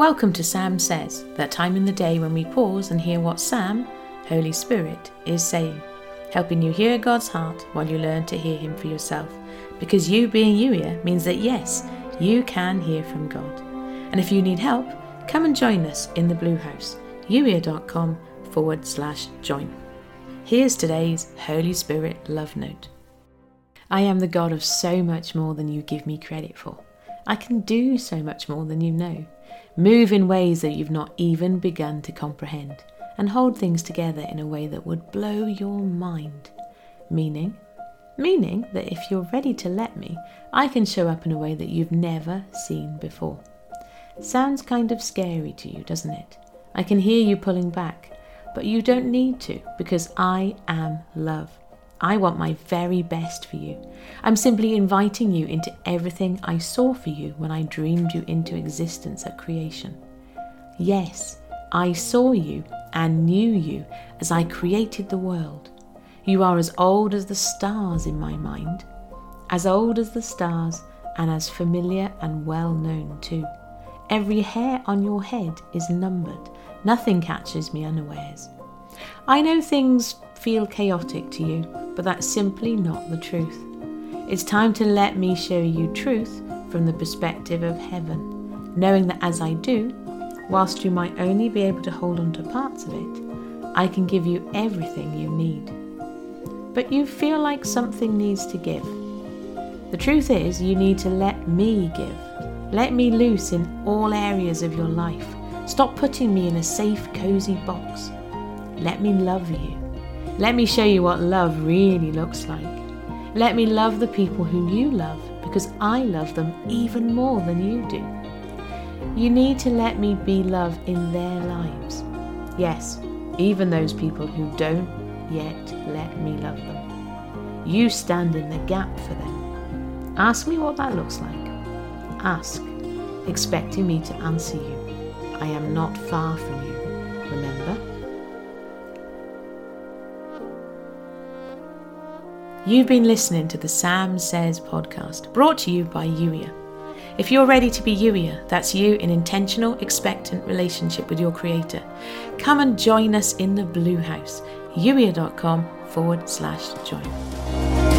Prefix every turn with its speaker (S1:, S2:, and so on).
S1: Welcome to Sam Says, that time in the day when we pause and hear what Sam, Holy Spirit, is saying, helping you hear God's heart while you learn to hear Him for yourself. Because you being Youier means that yes, you can hear from God. And if you need help, come and join us in the Blue House, youier.com forward slash join. Here's today's Holy Spirit love note. I am the God of so much more than you give me credit for. I can do so much more than you know, move in ways that you've not even begun to comprehend, and hold things together in a way that would blow your mind. Meaning, meaning that if you're ready to let me, I can show up in a way that you've never seen before. Sounds kind of scary to you, doesn't it? I can hear you pulling back, but you don't need to because I am love. I want my very best for you. I'm simply inviting you into everything I saw for you when I dreamed you into existence at creation. Yes, I saw you and knew you as I created the world. You are as old as the stars in my mind, as old as the stars and as familiar and well known too. Every hair on your head is numbered. Nothing catches me unawares. I know things feel chaotic to you, but that's simply not the truth. It's time to let me show you truth from the perspective of heaven, knowing that as I do, whilst you might only be able to hold on to parts of it, I can give you everything you need. But you feel like something needs to give. The truth is, you need to let me give. Let me loose in all areas of your life. Stop putting me in a safe, cozy box. Let me love you. Let me show you what love really looks like. Let me love the people who you love because I love them even more than you do. You need to let me be love in their lives. Yes, even those people who don't yet let me love them. You stand in the gap for them. Ask me what that looks like. Ask, expecting me to answer you. I am not far from you, remember? You've been listening to the Sam Says podcast, brought to you by Youier. If you're ready to be Youier, that's you in intentional, expectant relationship with your Creator, come and join us in the Blue House, youier.com forward slash join.